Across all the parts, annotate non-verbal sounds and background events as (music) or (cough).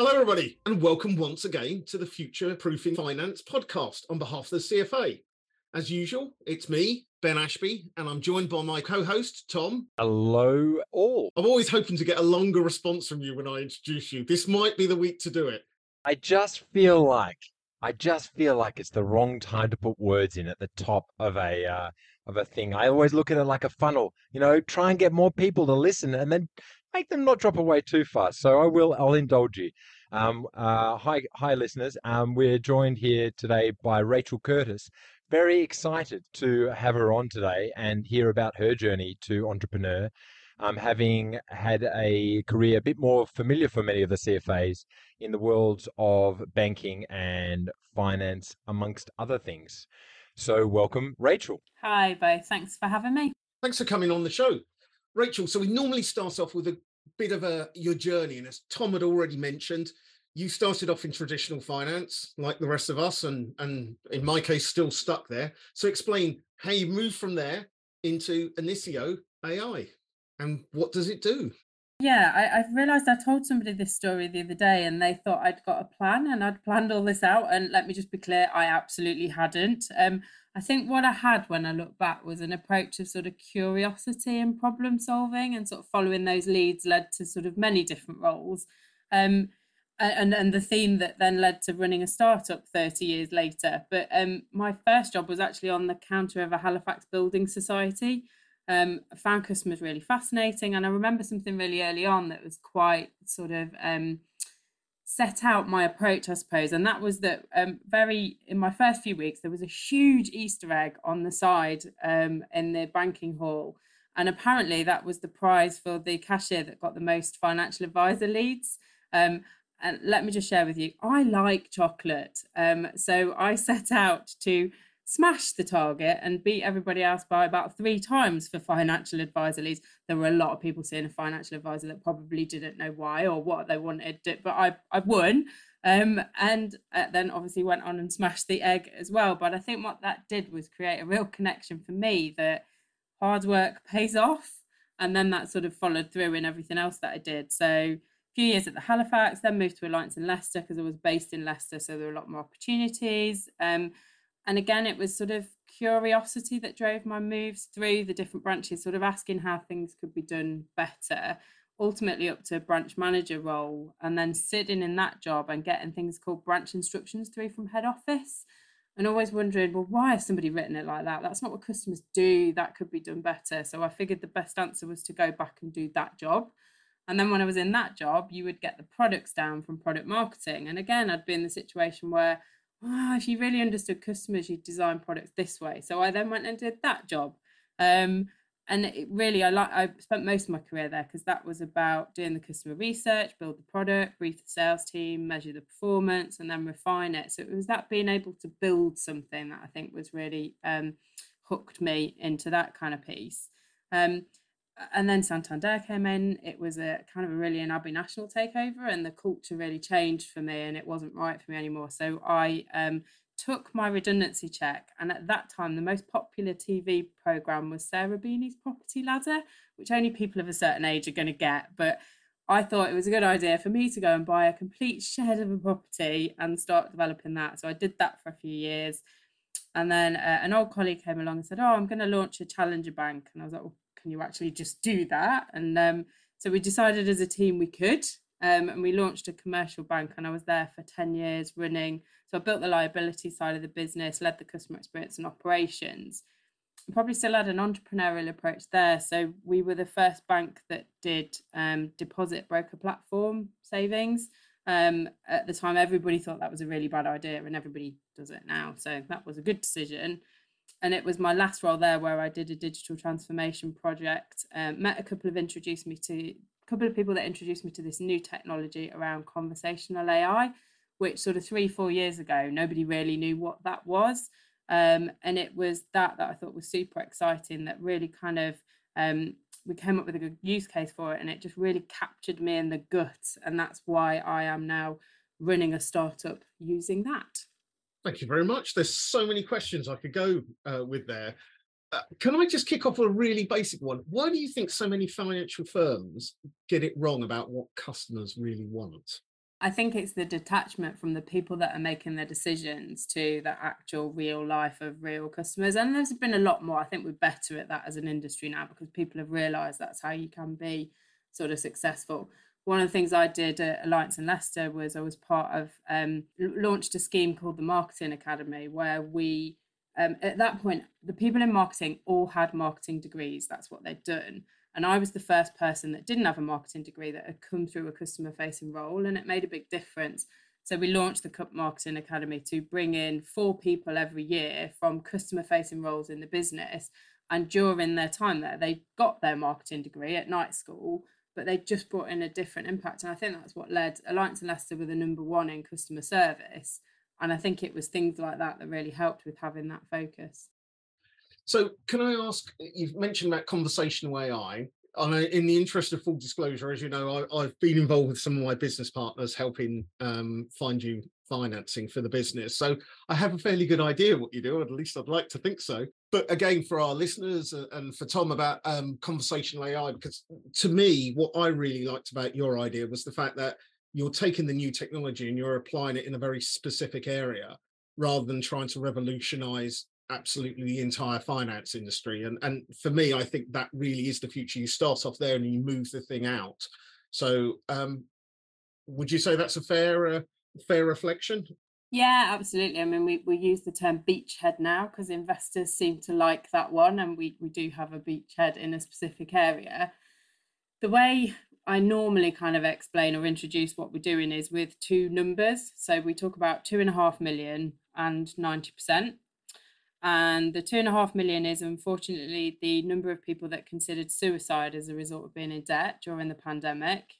Hello, everybody, and welcome once again to the Future Proofing Finance podcast on behalf of the CFA. As usual, it's me, Ben Ashby, and I'm joined by my co host, Tom. Hello, all. I'm always hoping to get a longer response from you when I introduce you. This might be the week to do it. I just feel like I just feel like it's the wrong time to put words in at the top of a uh, of a thing. I always look at it like a funnel. You know, try and get more people to listen, and then make them not drop away too fast. So I will. I'll indulge you. Um, uh, hi, hi, listeners. Um, we're joined here today by Rachel Curtis. Very excited to have her on today and hear about her journey to entrepreneur. Um, having had a career a bit more familiar for many of the CFAs in the worlds of banking and finance, amongst other things. So, welcome, Rachel. Hi, both. Thanks for having me. Thanks for coming on the show. Rachel, so we normally start off with a bit of a your journey, and as Tom had already mentioned, you started off in traditional finance, like the rest of us, and and in my case, still stuck there. So explain how you moved from there into Inicio AI, and what does it do? Yeah, I, I realized I told somebody this story the other day and they thought I'd got a plan and I'd planned all this out. And let me just be clear, I absolutely hadn't. Um, I think what I had when I look back was an approach of sort of curiosity and problem solving and sort of following those leads led to sort of many different roles. Um, and and the theme that then led to running a startup 30 years later. But um, my first job was actually on the counter of a Halifax building society um, I found customers really fascinating. And I remember something really early on that was quite sort of um, set out my approach, I suppose. And that was that um, very, in my first few weeks, there was a huge Easter egg on the side um, in the banking hall. And apparently that was the prize for the cashier that got the most financial advisor leads. Um, and let me just share with you, I like chocolate. Um, so I (laughs) set out to smashed the target and beat everybody else by about three times for financial advisor leads. There were a lot of people seeing a financial advisor that probably didn't know why or what they wanted, but I I won. Um, and uh, then obviously went on and smashed the egg as well. But I think what that did was create a real connection for me that hard work pays off. And then that sort of followed through in everything else that I did. So a few years at the Halifax, then moved to Alliance and Leicester because I was based in Leicester, so there were a lot more opportunities. Um, and again, it was sort of curiosity that drove my moves through the different branches, sort of asking how things could be done better, ultimately up to a branch manager role, and then sitting in that job and getting things called branch instructions through from head office. And always wondering, well, why has somebody written it like that? That's not what customers do. That could be done better. So I figured the best answer was to go back and do that job. And then when I was in that job, you would get the products down from product marketing. And again, I'd be in the situation where oh, if you really understood customers, you'd design products this way. So I then went and did that job. Um, and it really, I like. I spent most of my career there because that was about doing the customer research, build the product, brief the sales team, measure the performance, and then refine it. So it was that being able to build something that I think was really um, hooked me into that kind of piece. Um, and then Santander came in. It was a kind of a really an Abbey National takeover, and the culture really changed for me, and it wasn't right for me anymore. So I um, took my redundancy check, and at that time, the most popular TV program was Sarah Beeny's Property Ladder, which only people of a certain age are going to get. But I thought it was a good idea for me to go and buy a complete shed of a property and start developing that. So I did that for a few years. And then uh, an old colleague came along and said, Oh, I'm going to launch a challenger bank. And I was like, well, can you actually just do that? And um, so we decided as a team we could. Um, and we launched a commercial bank, and I was there for 10 years running. So I built the liability side of the business, led the customer experience and operations. probably still had an entrepreneurial approach there. So we were the first bank that did um, deposit broker platform savings. Um, at the time, everybody thought that was a really bad idea, and everybody does it now. So that was a good decision and it was my last role there where I did a digital transformation project. Um, met a couple of introduced me to a couple of people that introduced me to this new technology around conversational AI, which sort of three four years ago nobody really knew what that was, um, and it was that that I thought was super exciting. That really kind of um, we came up with a good use case for it, and it just really captured me in the gut, and that's why I am now running a startup using that. Thank you very much. There's so many questions I could go uh, with there. Uh, can I just kick off with a really basic one? Why do you think so many financial firms get it wrong about what customers really want? I think it's the detachment from the people that are making the decisions to the actual real life of real customers. And there's been a lot more. I think we're better at that as an industry now because people have realised that's how you can be sort of successful. One of the things I did at Alliance and Leicester was I was part of um, launched a scheme called the Marketing Academy where we um, at that point the people in marketing all had marketing degrees. That's what they'd done and I was the first person that didn't have a marketing degree that had come through a customer facing role, and it made a big difference. So we launched the Cup Marketing Academy to bring in four people every year from customer facing roles in the business. And during their time there, they got their marketing degree at night school, but they just brought in a different impact. And I think that's what led Alliance and Leicester were the number one in customer service. And I think it was things like that that really helped with having that focus. So, can I ask? You've mentioned that conversational AI. I, in the interest of full disclosure, as you know, I, have been involved with some of my business partners helping um, find you financing for the business. So I have a fairly good idea what you do, or at least I'd like to think so. But again, for our listeners and for Tom about um, conversational AI, because to me, what I really liked about your idea was the fact that you're taking the new technology and you're applying it in a very specific area rather than trying to revolutionize absolutely the entire finance industry. And and for me, I think that really is the future. You start off there and you move the thing out. So um, would you say that's a fair uh, fair reflection? Yeah, absolutely. I mean, we, we use the term beachhead now because investors seem to like that one, and we, we do have a beachhead in a specific area. The way I normally kind of explain or introduce what we're doing is with two numbers. So we talk about two and a half million and 90%. And the two and a half million is unfortunately the number of people that considered suicide as a result of being in debt during the pandemic.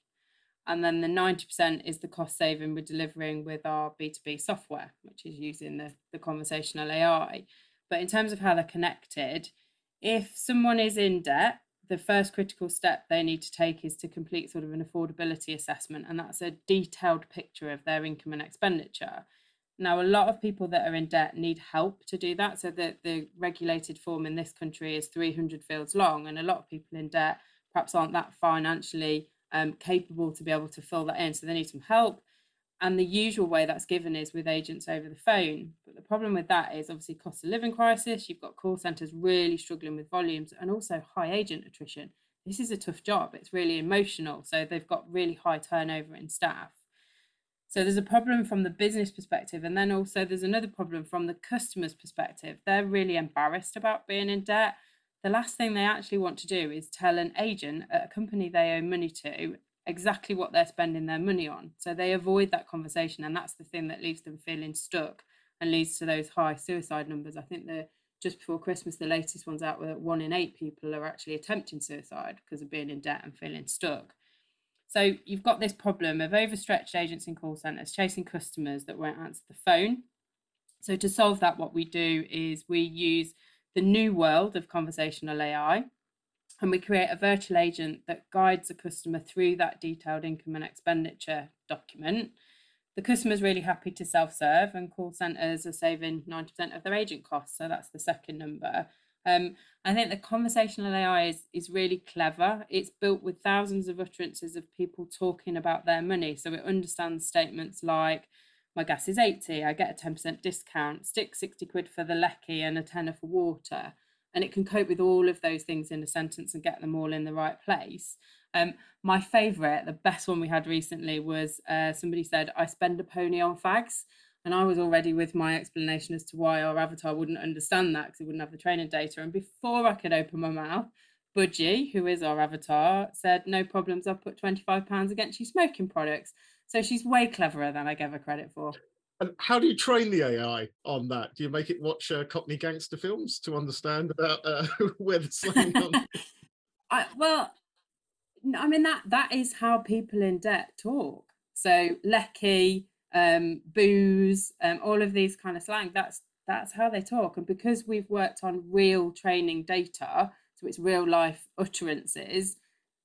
And then the 90% is the cost saving we're delivering with our B2B software, which is using the, the conversational AI. But in terms of how they're connected, if someone is in debt, the first critical step they need to take is to complete sort of an affordability assessment. And that's a detailed picture of their income and expenditure. Now, a lot of people that are in debt need help to do that. So the, the regulated form in this country is 300 fields long, and a lot of people in debt perhaps aren't that financially um, capable to be able to fill that in. So they need some help. And the usual way that's given is with agents over the phone. But the problem with that is obviously cost of living crisis. You've got call centres really struggling with volumes and also high agent attrition. This is a tough job. It's really emotional. So they've got really high turnover in staff. So there's a problem from the business perspective, and then also there's another problem from the customer's perspective. They're really embarrassed about being in debt. The last thing they actually want to do is tell an agent at a company they owe money to exactly what they're spending their money on. So they avoid that conversation, and that's the thing that leaves them feeling stuck and leads to those high suicide numbers. I think the just before Christmas, the latest ones out were that one in eight people are actually attempting suicide because of being in debt and feeling stuck. So you've got this problem of overstretched agents in call centres chasing customers that won't answer the phone. So to solve that, what we do is we use the new world of conversational AI and we create a virtual agent that guides the customer through that detailed income and expenditure document. The customer is really happy to self serve, and call centres are saving 90% of their agent costs. So that's the second number. Um, I think the conversational AI is, is really clever. It's built with thousands of utterances of people talking about their money. So it understands statements like, my gas is 80, I get a 10% discount, stick 60 quid for the lecky and a tenner for water. And it can cope with all of those things in a sentence and get them all in the right place. Um, my favourite, the best one we had recently was uh, somebody said, I spend a pony on fags. And I was already with my explanation as to why our avatar wouldn't understand that because it wouldn't have the training data. And before I could open my mouth, Budgie, who is our avatar, said, No problems, I'll put £25 against you smoking products. So she's way cleverer than I gave her credit for. And how do you train the AI on that? Do you make it watch uh, Cockney gangster films to understand about uh, (laughs) where the slang comes? I, well, I mean that that is how people in debt talk. So lecky, um, booze, um, all of these kind of slang. That's that's how they talk. And because we've worked on real training data, so it's real life utterances,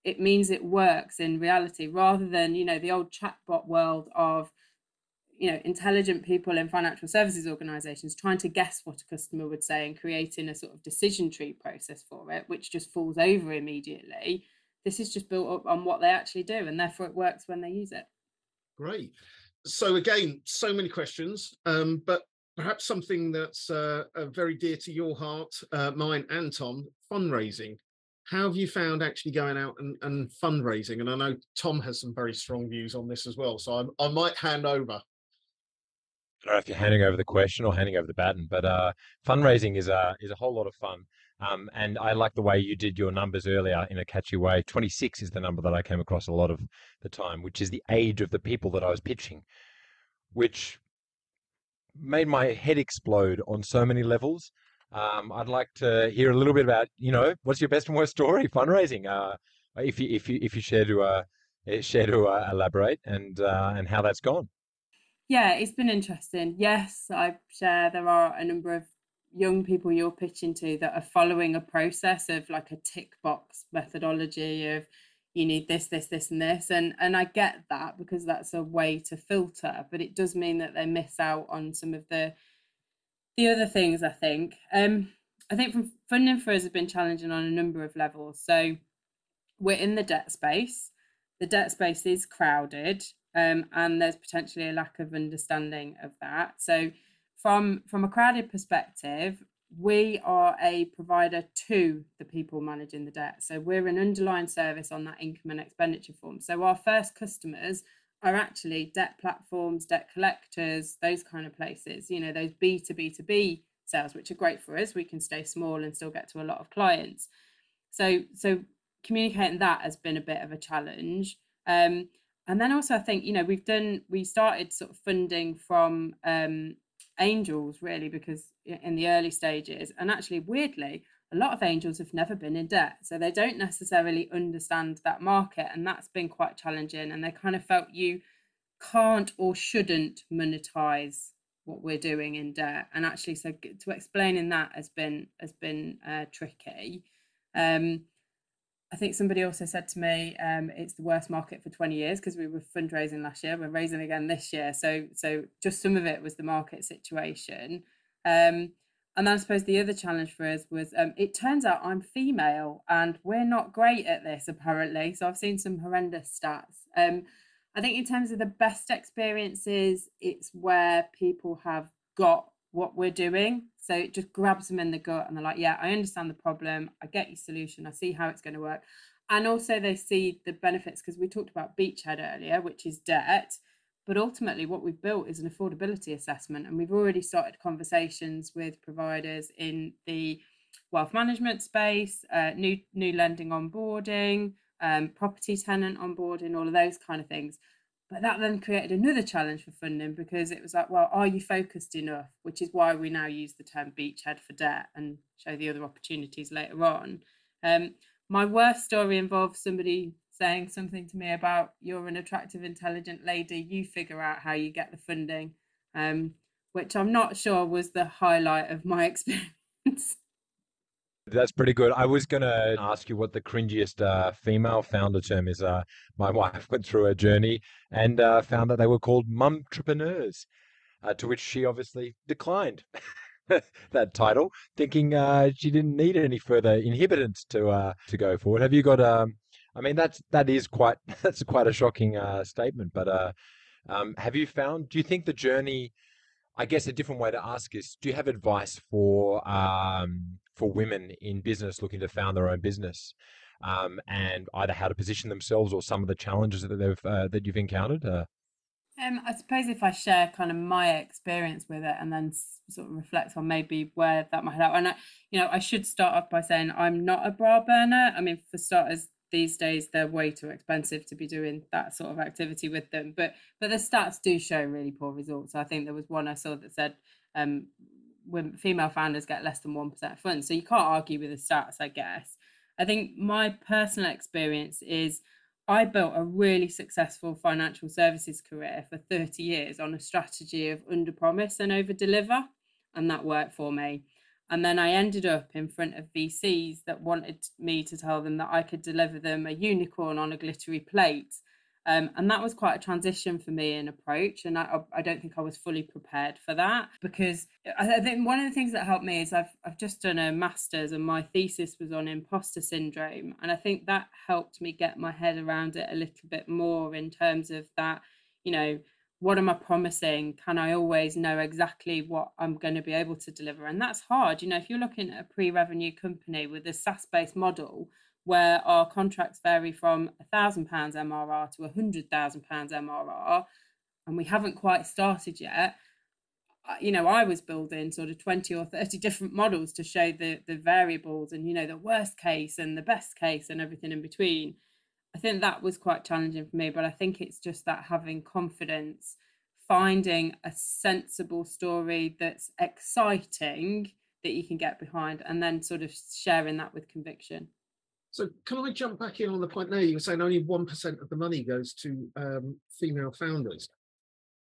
it means it works in reality rather than you know the old chatbot world of you know intelligent people in financial services organizations trying to guess what a customer would say and creating a sort of decision tree process for it which just falls over immediately this is just built up on what they actually do and therefore it works when they use it Great. So again, so many questions, um, but perhaps something that's uh, uh, very dear to your heart, uh, mine and Tom, fundraising. How have you found actually going out and, and, fundraising? And I know Tom has some very strong views on this as well. So I, I might hand over. I don't know if you're handing over the question or handing over the baton, but uh, fundraising is a is a whole lot of fun. Um, and I like the way you did your numbers earlier in a catchy way. 26 is the number that I came across a lot of the time, which is the age of the people that I was pitching, which made my head explode on so many levels. Um, I'd like to hear a little bit about, you know, what's your best and worst story (laughs) fundraising? Uh, if you if you if you share to uh, share to uh, elaborate and uh, and how that's gone. Yeah, it's been interesting. Yes, I share. There are a number of young people you're pitching to that are following a process of like a tick box methodology of you need this this this and this and and i get that because that's a way to filter but it does mean that they miss out on some of the the other things i think um i think from funding for us has been challenging on a number of levels so we're in the debt space the debt space is crowded um, and there's potentially a lack of understanding of that so from from a crowded perspective, we are a provider to the people managing the debt. So we're an underlying service on that income and expenditure form. So our first customers are actually debt platforms, debt collectors, those kind of places, you know, those B to B to B sales, which are great for us. We can stay small and still get to a lot of clients. So so communicating that has been a bit of a challenge. Um, and then also I think, you know, we've done we started sort of funding from um, angels really because in the early stages and actually weirdly a lot of angels have never been in debt so they don't necessarily understand that market and that's been quite challenging and they kind of felt you can't or shouldn't monetize what we're doing in debt and actually so to explaining that has been has been uh, tricky um, I think somebody also said to me, um, it's the worst market for 20 years because we were fundraising last year. We're raising again this year. So, so just some of it was the market situation. Um, and then I suppose the other challenge for us was um, it turns out I'm female and we're not great at this apparently. So I've seen some horrendous stats. Um, I think in terms of the best experiences, it's where people have got what we're doing. So it just grabs them in the gut and they're like, yeah, I understand the problem. I get your solution. I see how it's going to work. And also they see the benefits because we talked about beachhead earlier, which is debt. But ultimately, what we've built is an affordability assessment. And we've already started conversations with providers in the wealth management space, uh, new, new lending onboarding, um, property tenant onboarding, all of those kind of things but that then created another challenge for funding because it was like, well, are you focused enough? Which is why we now use the term beachhead for debt and show the other opportunities later on. Um, my worst story involves somebody saying something to me about you're an attractive, intelligent lady, you figure out how you get the funding, um, which I'm not sure was the highlight of my (laughs) experience. That's pretty good. I was going to ask you what the cringiest uh, female founder term is. Uh, my (laughs) wife went through a journey and uh, found that they were called mumtrepreneurs, uh, to which she obviously declined (laughs) that title, thinking uh, she didn't need any further inhibitants to uh, to go forward. Have you got? Um, I mean, that's that is quite (laughs) that's quite a shocking statement. But um, have you found? Do you think the journey? I guess a different way to ask is: Do you have advice for um, for women in business looking to found their own business, um, and either how to position themselves or some of the challenges that they've uh, that you've encountered? Uh, um, I suppose if I share kind of my experience with it and then sort of reflect on maybe where that might help. And I, you know, I should start off by saying I'm not a bra burner. I mean, for starters, these days they're way too expensive to be doing that sort of activity with them. But but the stats do show really poor results. I think there was one I saw that said um, when female founders get less than 1% of funds. So you can't argue with the stats, I guess. I think my personal experience is I built a really successful financial services career for 30 years on a strategy of under promise and over deliver. And that worked for me. And then I ended up in front of VCs that wanted me to tell them that I could deliver them a unicorn on a glittery plate um, and that was quite a transition for me in approach. And I, I don't think I was fully prepared for that because I think one of the things that helped me is I've, I've just done a master's and my thesis was on imposter syndrome. And I think that helped me get my head around it a little bit more in terms of that you know, what am I promising? Can I always know exactly what I'm going to be able to deliver? And that's hard. You know, if you're looking at a pre revenue company with a SaaS based model where our contracts vary from a thousand pounds MRR to a hundred thousand pounds MRR, and we haven't quite started yet. You know, I was building sort of 20 or 30 (laughs) different models to show the the variables and you know the worst case and the best case and everything in between I think that was quite challenging for me, but I think it's just that having confidence, finding a sensible story that's exciting that you can get behind, and then sort of sharing that with conviction. So, can I jump back in on the point there? You were saying only 1% of the money goes to um, female founders.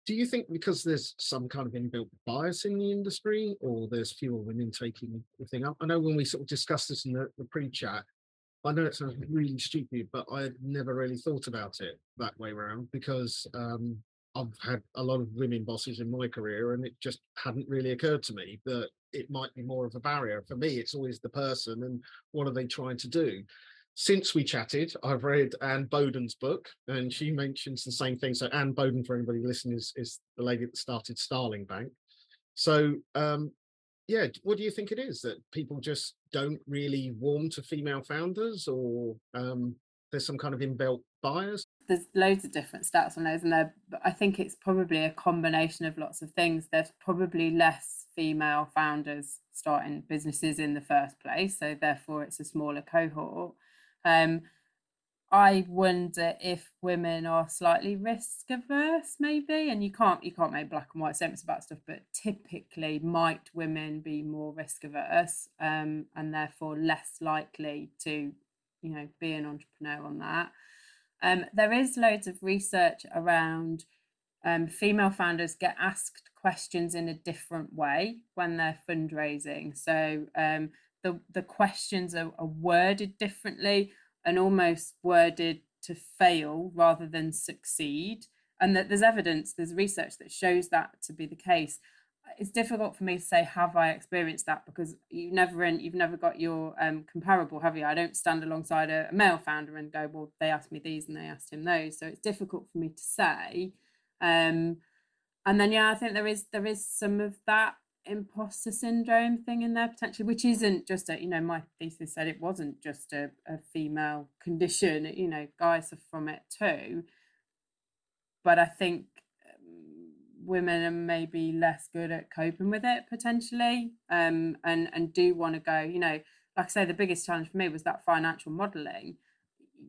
Do you think because there's some kind of inbuilt bias in the industry or there's fewer women taking the thing up? I know when we sort of discussed this in the, the pre chat, I know it sounds really stupid, but I had never really thought about it that way around because um, I've had a lot of women bosses in my career, and it just hadn't really occurred to me that it might be more of a barrier. For me, it's always the person and what are they trying to do. Since we chatted, I've read Anne Boden's book, and she mentions the same thing. So Anne Boden, for anybody listening, is, is the lady that started Starling Bank. So um, yeah, what do you think it is that people just don't really warm to female founders, or um, there's some kind of inbuilt bias? There's loads of different stats on those, and. I think it's probably a combination of lots of things. There's probably less female founders starting businesses in the first place, so therefore it's a smaller cohort. Um, I wonder if women are slightly risk averse, maybe, and you can't you can't make black and white statements about stuff, but typically might women be more risk averse um, and therefore less likely to, you know, be an entrepreneur on that. Um, there is loads of research around um, female founders get asked questions in a different way when they're fundraising. So um, the the questions are, are worded differently and almost worded to fail rather than succeed and that there's evidence there's research that shows that to be the case. It's difficult for me to say have i experienced that? Because you never in you've never got your um, comparable have you? I don't stand alongside a, a, male founder and go well they asked me these and they asked him those. So it's difficult for me to say. Um, and then yeah i think there is there is some of that imposter syndrome thing in there potentially, which isn't just a, you know, my thesis said it wasn't just a, a female condition, you know, guys are from it too. But I think um, women are maybe less good at coping with it potentially um, and, and do want to go, you know, like I say, the biggest challenge for me was that financial modeling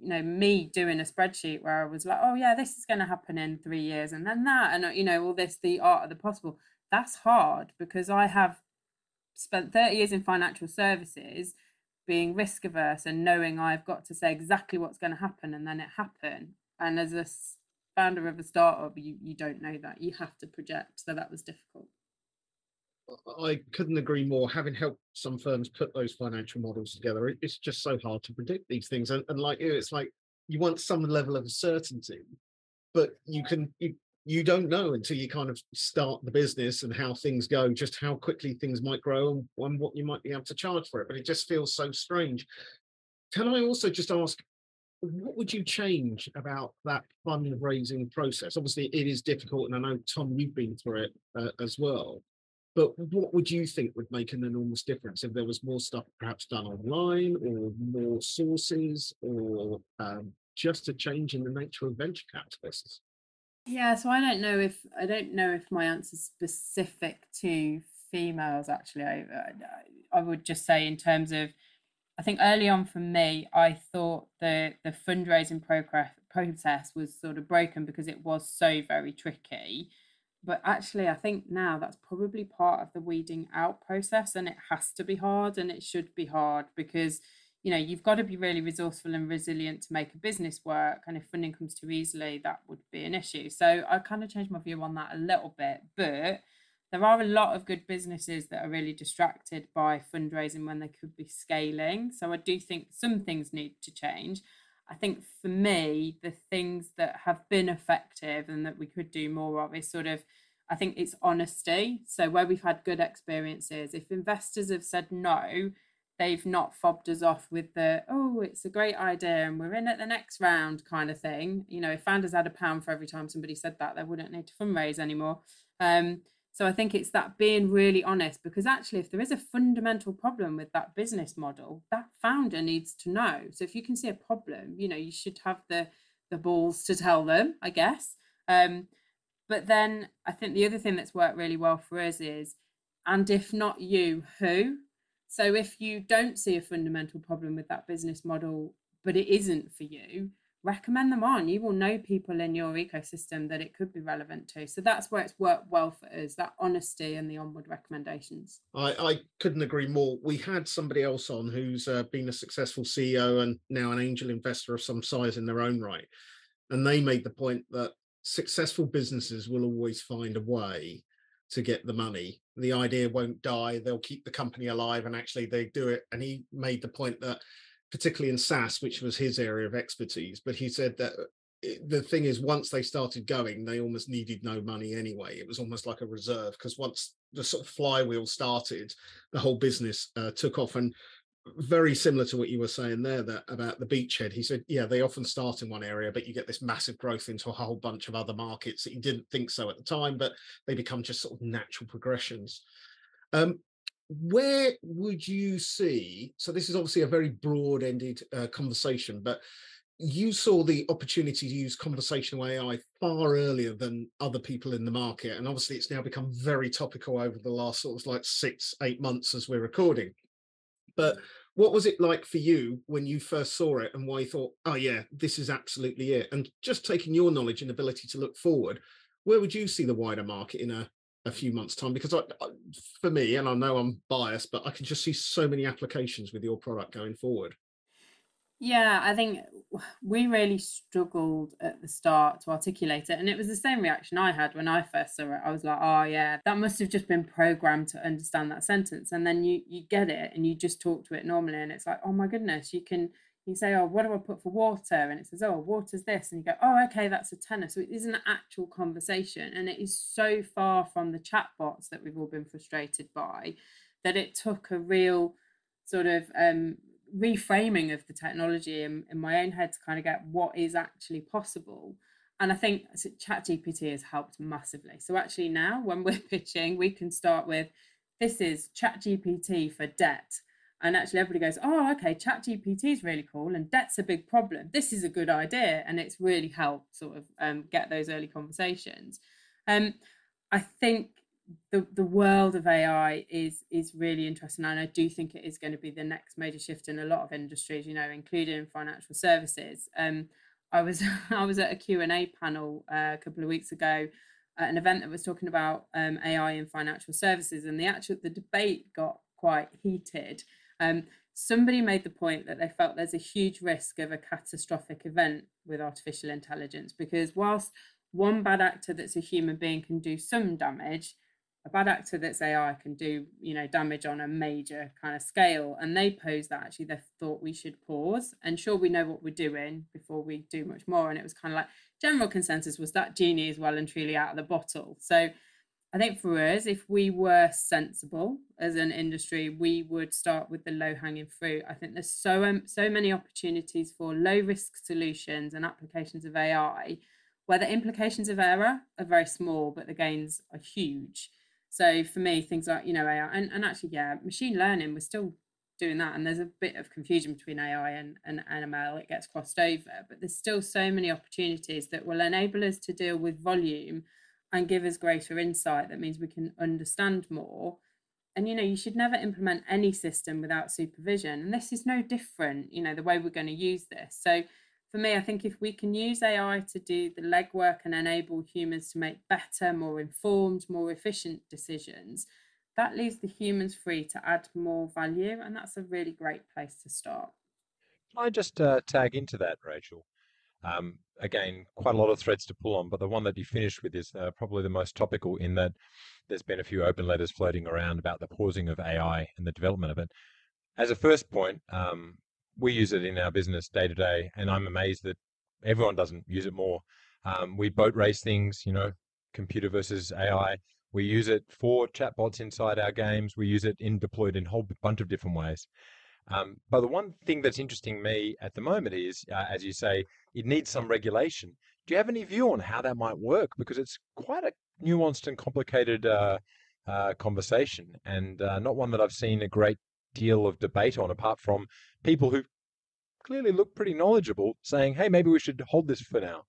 you know me doing a spreadsheet where i was like oh yeah this is going to happen in three years and then that and you know all this the art of the possible that's hard because I have spent 30 years in financial services being risk averse and knowing I've got to say exactly what's going to happen and then it happen. And as a founder of a startup, you, you don't know that. You have to project. So that was difficult. I couldn't agree more. Having helped some firms put those financial models together, it's just so hard to predict these things. And, and like you, it's like you want some level of certainty, but you can you you don't know until you kind of start the business and how things go, just how quickly things might grow and, what you might be able to charge for it. But it just feels so strange. Can I also just ask, what would you change about that fundraising process? Obviously, it is difficult, and I know Tom, you've been through it uh, as well. But what would you think would make an enormous difference if there was more stuff perhaps done online, or more sources, or um, just a change in the nature of venture capitalists? Yeah, so I don't know if I don't know if my answer is specific to females. Actually, I I would just say in terms of, I think early on for me, I thought the the fundraising progress process was sort of broken because it was so very tricky. But actually, I think now that's probably part of the weeding out process, and it has to be hard, and it should be hard because you know you've got to be really resourceful and resilient to make a business work and if funding comes too easily that would be an issue. So i kind of changed my view on that a little bit but there are a lot of good businesses that are really distracted by fundraising when they could be scaling. So i do think some things need to change. I think for me the things that have been effective and that we could do more of is sort of I think it's honesty. So, where we've had good experiences, if investors have said no, they've not fobbed us off with the oh it's a great idea and we're in at the next round kind of thing. You know if founders had a pound for every time somebody said that they wouldn't need to fundraise anymore. Um, so i think it's that being really honest because actually if there is a fundamental problem with that business model that founder needs to know. So if you can see a problem you know you should have the the balls to tell them i guess. Um, but then i think the other thing that's worked really well for us is and if not you who so if you don't see a fundamental problem with that business model, but it isn't for you, recommend them on. You will know people in your ecosystem that it could be relevant to. So that's where it's worked well for us, that honesty and the onward recommendations. I, I couldn't agree more. We had somebody else on who's uh, been a successful CEO and now an angel investor of some size in their own right. And they made the point that successful businesses will always find a way to get the money. The idea won't die. They'll keep the company alive and actually they do it. And he made the point that, particularly in SaaS, which was his area of expertise, but he said that uh, the thing is, once they started going, they almost needed no money anyway. It was almost like a reserve because once the sort of flywheel started, the whole business uh, took off. And very similar to what you were saying there that about the beachhead. He said yeah they often start in one area but you get this massive growth into a whole bunch of other markets that you didn't think so at the time but they become just sort of natural progressions. Um, where would you see so this is obviously a very broad ended uh, conversation but you saw the opportunity to use conversational ai far earlier than other people in the market and obviously it's now become very topical over the last sort of like six eight months as we're recording but what was it like for you when you first saw it and why you thought, oh, yeah, this is absolutely it? And just taking your knowledge and ability to look forward, where would you see the wider market in a, a few months' time? Because I, I, for me, and I know I'm biased, but I can just see so many applications with your product going forward. Yeah, I think we really struggled at the start to articulate it. And it was the same reaction I had when I first saw it. I was like, oh, yeah, that must have just been programmed to understand that sentence. And then you, you get it and you just talk to it normally. And it's like, oh my goodness, you can you say, oh, what do I put for water? And it says, oh, water's this. And you go, oh, okay, that's a tenner. So it is an actual conversation. And it is so far from the chatbots that we've all been frustrated by that it took a real sort of um, reframing of the technology in, in my own head to kind of get what is actually possible. And I think ChatGPT has helped massively. So actually now when (laughs) we're pitching, we can start with this is ChatGPT for debt. And actually everybody goes, oh, okay, ChatGPT is really cool and debt's a big problem. This is a good idea. And it's really helped sort of um, get those early conversations. Um, I think the the world of AI is is really interesting, and I do think it is going to be the next major shift in a lot of industries. You know, including financial services. Um, I was (laughs) I was at a Q and A panel uh, a couple of weeks ago at an event that was talking about um, AI in financial services, and the actual the debate got quite heated. Um, somebody made the point that they felt there's a huge risk of a catastrophic event with artificial intelligence because whilst one bad actor that's a human being can do some damage, a bad actor that's AI can do, you know, damage on a major kind of scale. And they pose that actually they thought we should pause and sure we know what we're doing before we do much more. And it was kind of like general consensus was that genie is well and truly out of the bottle. So I think for us, if we were sensible as an industry, we would start with the low hanging fruit. I think there's so um, so many opportunities for low risk solutions and applications of AI where the implications of error are very small, but the gains are huge. So for me, things like, you know, AI and, and actually, yeah, machine learning, we're still doing that. And there's a bit of confusion between AI and, and ML, it gets crossed over, but there's still so many opportunities that will enable us to deal with volume and give us greater insight. That means we can understand more. And you know, you should never implement any system without supervision. And this is no different, you know, the way we're going to use this. So for me, I think if we can use AI to do the legwork and enable humans to make better, more informed, more efficient decisions, that leaves the humans free to add more value. And that's a really great place to start. Can I just uh, tag into that, Rachel? Um, again, quite a lot of threads to pull on, but the one that you finished with is uh, probably the most topical in that there's been a few open letters floating around about the pausing of AI and the development of it. As a first point, um, we use it in our business day to day, and I'm amazed that everyone doesn't use it more. Um, we boat race things, you know, computer versus AI. We use it for chatbots inside our games. We use it in deployed in a whole bunch of different ways. Um, but the one thing that's interesting me at the moment is, uh, as you say, it needs some regulation. Do you have any view on how that might work? Because it's quite a nuanced and complicated uh, uh, conversation, and uh, not one that I've seen a great deal of debate on, apart from people who clearly look pretty knowledgeable saying, hey, maybe we should hold this for now.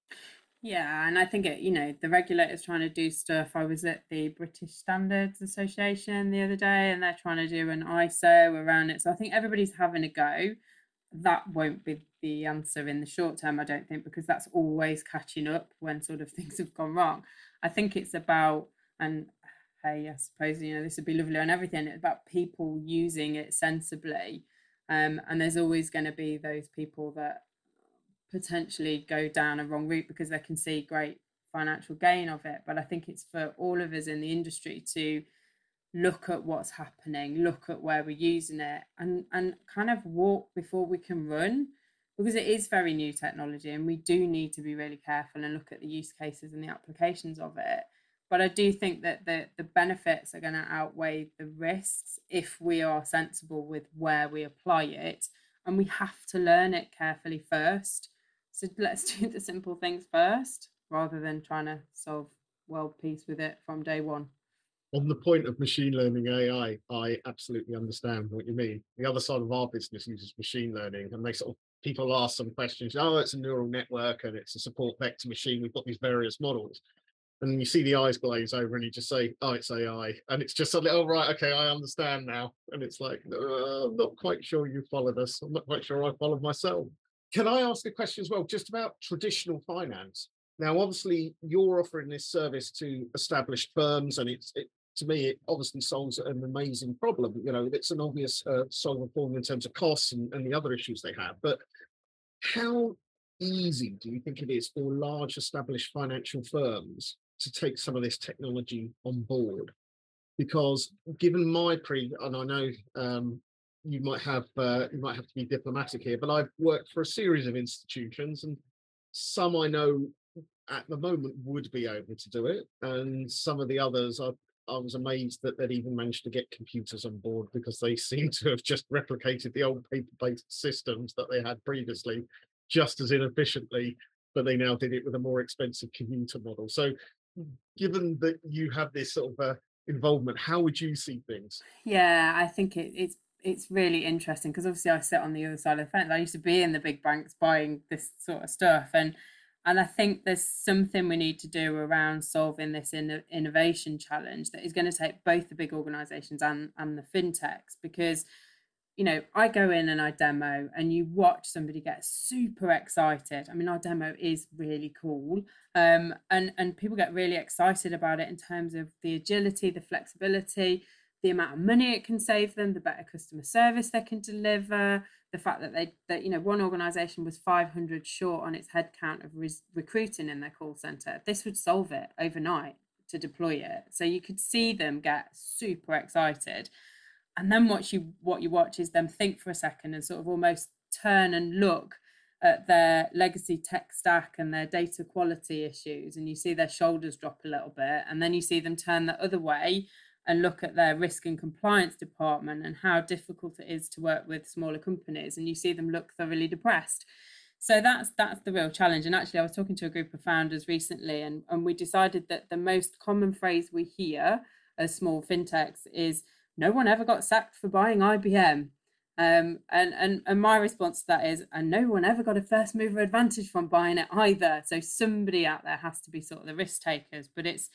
Yeah, and I think it, you know, the regulators trying to do stuff. I was at the British Standards Association the other day and they're trying to do an ISO around it. So I think everybody's having a go. That won't be the answer in the short term, I don't think, because that's always catching up when sort of (laughs) things have gone wrong. I think it's about, and I suppose, you know, this would be lovely on everything, it's about people using it sensibly. Um, and there's always going to be those people that potentially go down a wrong route because they can see great financial gain of it. But I think it's for all of us in the industry to look at what's happening, look at where we're using it, and and kind of walk before we can run, because it is very new technology, and we do need to be really careful and look at the use cases and the applications of it. But I do think that the the benefits are going to outweigh the risks if we are sensible with where we apply it, and we have to learn it carefully first so let's (laughs) do the simple things first rather than trying to solve world peace with it from day one. On the point of machine learning AI, I absolutely understand what you mean. The other side of our business uses machine learning and they sort of people ask some questions. Oh, it's a neural network and it's a support vector machine. We've got these various models. And you see the eyes glaze over and you just say, oh, it's AI. And it's just suddenly, oh, right, okay, I understand now. And it's like, uh, I'm not quite sure you followed us. I'm not quite sure I followed myself. Can I ask a question as well, just about traditional finance? Now, obviously, you're offering this service to established firms, and it's it, to me, it obviously solves an amazing problem. You know, it's an obvious uh, solver problem in terms of costs and, and the other issues they have. But how easy do you think it is for large established financial firms to take some of this technology on board? Because given my pre, and I know um, you might have uh, you might have to be diplomatic here, but I've worked for a series of institutions, and some I know at the moment would be able to do it, and some of the others I I was amazed that they'd even managed to get computers on board because they (laughs) seem to have just replicated the old paper-based systems that they had previously, just as inefficiently, but they now did it with a more expensive commuter model. So, given that you have this sort of uh, involvement, how would you see things? Yeah, I think it, it's it's really interesting because obviously I sit on the other side of the fence. I used to be in the big banks buying this sort of stuff, and and I think there's something we need to do around solving this in, innovation challenge that is going to take both the big organisations and and the fintechs because you know I go in and I demo and you watch somebody get super excited. I mean our demo is really cool, um, and and people get really excited about it in terms of the agility, the flexibility the amount of money it can save them, the better customer service they can deliver, the fact that they that you know one organization was 500 short on its headcount of recruiting in their call center. This would solve it overnight to deploy it. So you could see them get super excited. And then what you what you watch is them think for a second and sort of almost turn and look at their legacy tech stack and their data quality issues and you see their shoulders drop a little bit and then you see them turn the other way and look at their risk and compliance department and how difficult it is to work with smaller companies and you see them look thoroughly depressed. So that's that's the real challenge and actually i was talking to a group of founders recently and, and we decided that the most common phrase we hear as small fintechs is no one ever got sacked for buying IBM um, and, and and my response to that is and no one ever got a first mover advantage from buying it either so somebody out there has to be sort of the risk takers but it's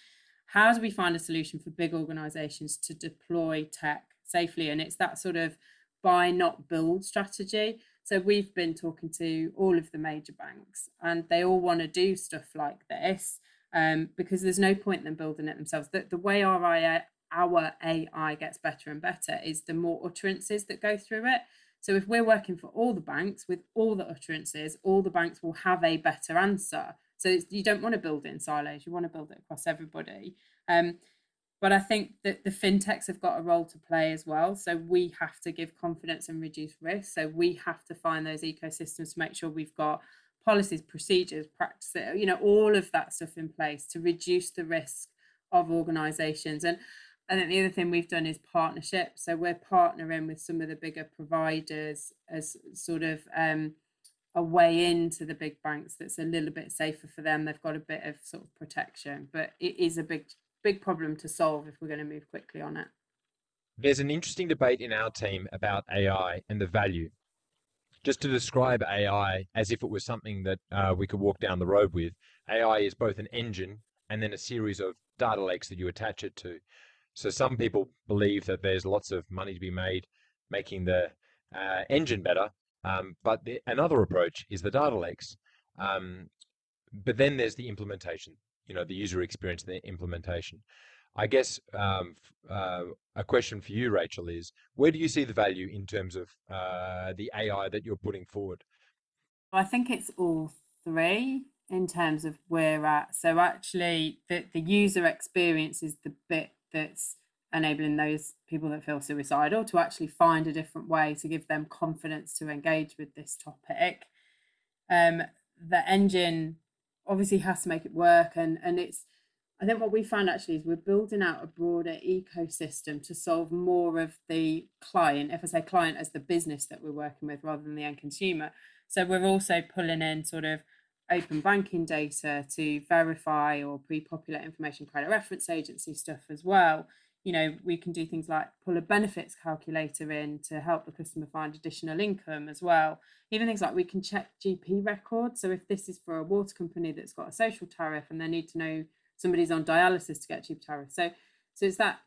how do we find a solution for big organizations to deploy tech safely? And it's that sort of buy, not build strategy. So we've been talking to all of the major banks, and they all want to do stuff like this um, because there's no point in them building it themselves. The, the way our our AI gets better and better is the more utterances that go through it. So if we're working for all the banks with all the utterances, all the banks will have a better answer. So you don't want to build it in silos. You want to build it across everybody. Um, but I think that the fintechs have got a role to play as well. So we have to give confidence and reduce risk. So we have to find those ecosystems to make sure we've got policies, procedures, practices, you know, all of that stuff in place to reduce the risk of organizations. And I think the other thing we've done is partnership. So we're partnering with some of the bigger providers as sort of um, a way into the big banks that's a little bit safer for them. They've got a bit of sort of protection, but it is a big, big problem to solve if we're going to move quickly on it. There's an interesting debate in our team about AI and the value. Just to describe AI as if it was something that uh, we could walk down the road with, AI is both an engine and then a series of data lakes that you attach it to. So some people believe that there's lots of money to be made making the uh, engine better, um, but the, another approach is the data lakes. Um, but then there's the implementation, you know, the user experience, the implementation. I guess um, uh, a question for you, Rachel, is where do you see the value in terms of uh, the AI that you're putting forward? I think it's all three in terms of where at. So actually, the, the user experience is the bit that's enabling those people that feel suicidal to actually find a different way to give them confidence to engage with this topic. Um, the engine obviously has to make it work, and and it's. I think what we found actually is we're building out a broader ecosystem to solve more of the client, if I say client as the business that we're working with rather than the end consumer. So we're also pulling in sort of open banking data to verify or pre-populate information credit reference agency stuff as well. You know we can do things like pull a benefits calculator in to help the customer find additional income as well. Even things like we can check gp records. So if this is for a water company that's got a social tariff and they need to know somebody's on dialysis to get cheap tariff. So so it's that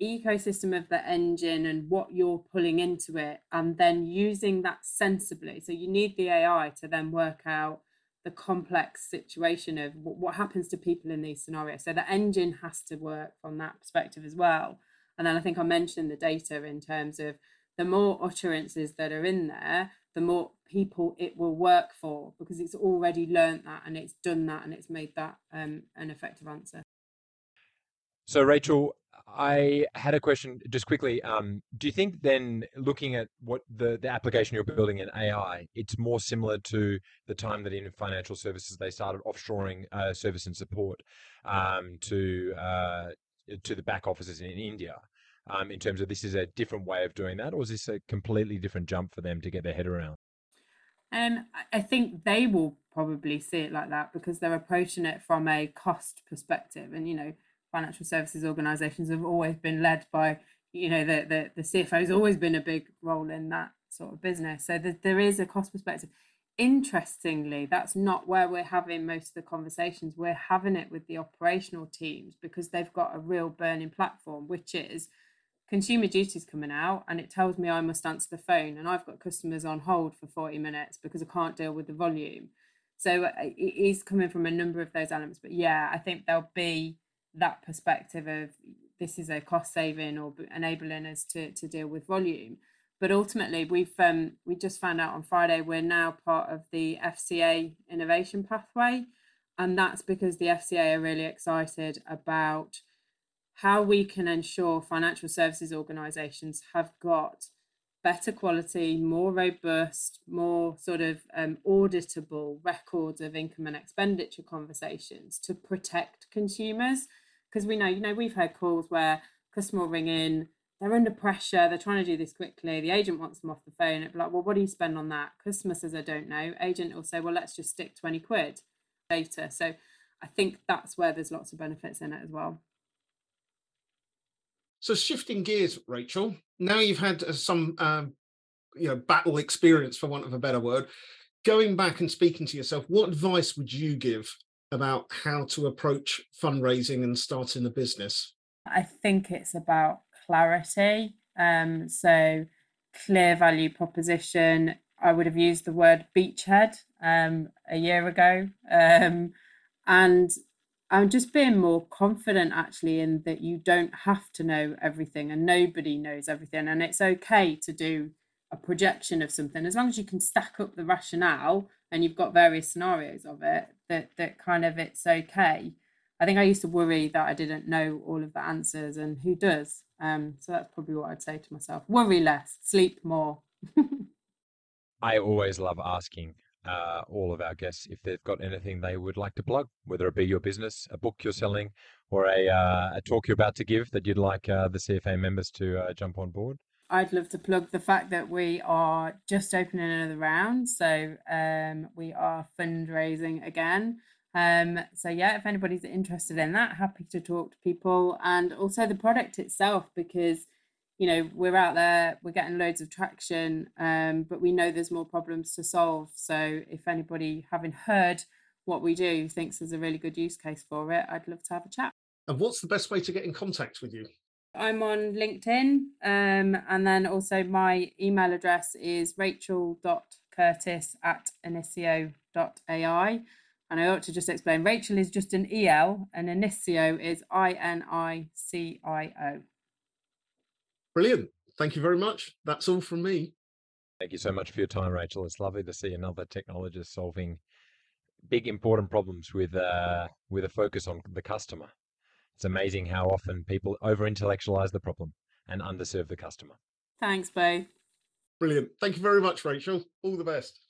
ecosystem of the engine and what you're pulling into it and then using that sensibly. So you need the ai to then work out the complex situation of what happens to people in these scenarios. So the engine has to work from that perspective as well. And then I think I mentioned the data in terms of the more utterances that are in there, the more people it will work for because it's already learned that and it's done that and it's made that um, an effective answer. So, Rachel, I had a question just quickly. Um, do you think then, looking at what the, the application you're building in AI, it's more similar to the time that in financial services they started offshoring uh, service and support um, to uh, to the back offices in India? Um, in terms of this is a different way of doing that, or is this a completely different jump for them to get their head around? Um, I think they will probably see it like that because they're approaching it from a cost perspective, and you know financial services organizations have always been led by you know the the, the cfo has always been a big role in that sort of business. So the, there is a cost perspective. Interestingly that's not where we're having most of the conversations. We're having it with the operational teams because they've got a real burning platform which is consumer duties coming out and it tells me i must answer the phone and i've got customers on hold for 40 minutes because i can't deal with the volume. So uh, it is coming from a number of those elements but yeah i think there'll be that perspective of this is a cost saving or enabling us to, to deal with volume. But ultimately, we've um, we just found out on Friday we're now part of the FCA innovation pathway, and that's because the FCA are really excited about how we can ensure financial services organisations have got better quality, more robust, more sort of um, auditable records of income and expenditure conversations to protect consumers because we know, you know, we've had calls where customer will ring in, they're under pressure, they're trying to do this quickly, the agent wants them off the phone. It'd be like, well, what do you spend on that? Customer says, I don't know. Agent will say, well, let's just stick 20 quid later. So I think that's where there's lots of benefits in it as well. So shifting gears, Rachel. Now you've had uh, some, um, you know, battle experience, for want of a better word. Going back and speaking to yourself, what advice would you give about how to approach fundraising and starting a business? I think it's about clarity. Um, so, clear value proposition. I would have used the word beachhead um, a year ago. Um, and I'm just being more confident actually in that you don't have to know everything and nobody knows everything. And it's okay to do a projection of something as long as you can stack up the rationale and you've got various scenarios of it that that kind of it's okay. I think i used to worry that i didn't know all of the answers and who does um so that's probably what i'd say to myself. Worry less sleep more. (laughs) I always love asking uh, all of our guests if they've got anything they would like to plug, whether it be your business, a book you're selling, or a, uh, a talk you're about to give that you'd like uh, the CFA members to uh, jump on board. I'd love to plug the fact that we are just opening another round. So um, we are fundraising again. Um, so yeah, if anybody's interested in that, happy to talk to people and also the product itself because you know we're out there, we're getting loads of traction, um, but we know there's more problems to solve. So if anybody having heard what we do thinks there's a really good use case for it, I'd love to have a chat. And what's the best way to get in contact with you? I'm on LinkedIn. Um, and then also my email address is rachel.curtis at inicio.ai. And I ought to just explain Rachel is just an EL and Inicio is I N I C I O. Brilliant. Thank you very much. That's all from me. Thank you so much for your time, Rachel. It's lovely to see another technologist solving big important problems with uh, with a focus on the customer. It's amazing how often people over intellectualize the problem and underserve the customer. Thanks, Bo. Brilliant. Thank you very much, Rachel. All the best.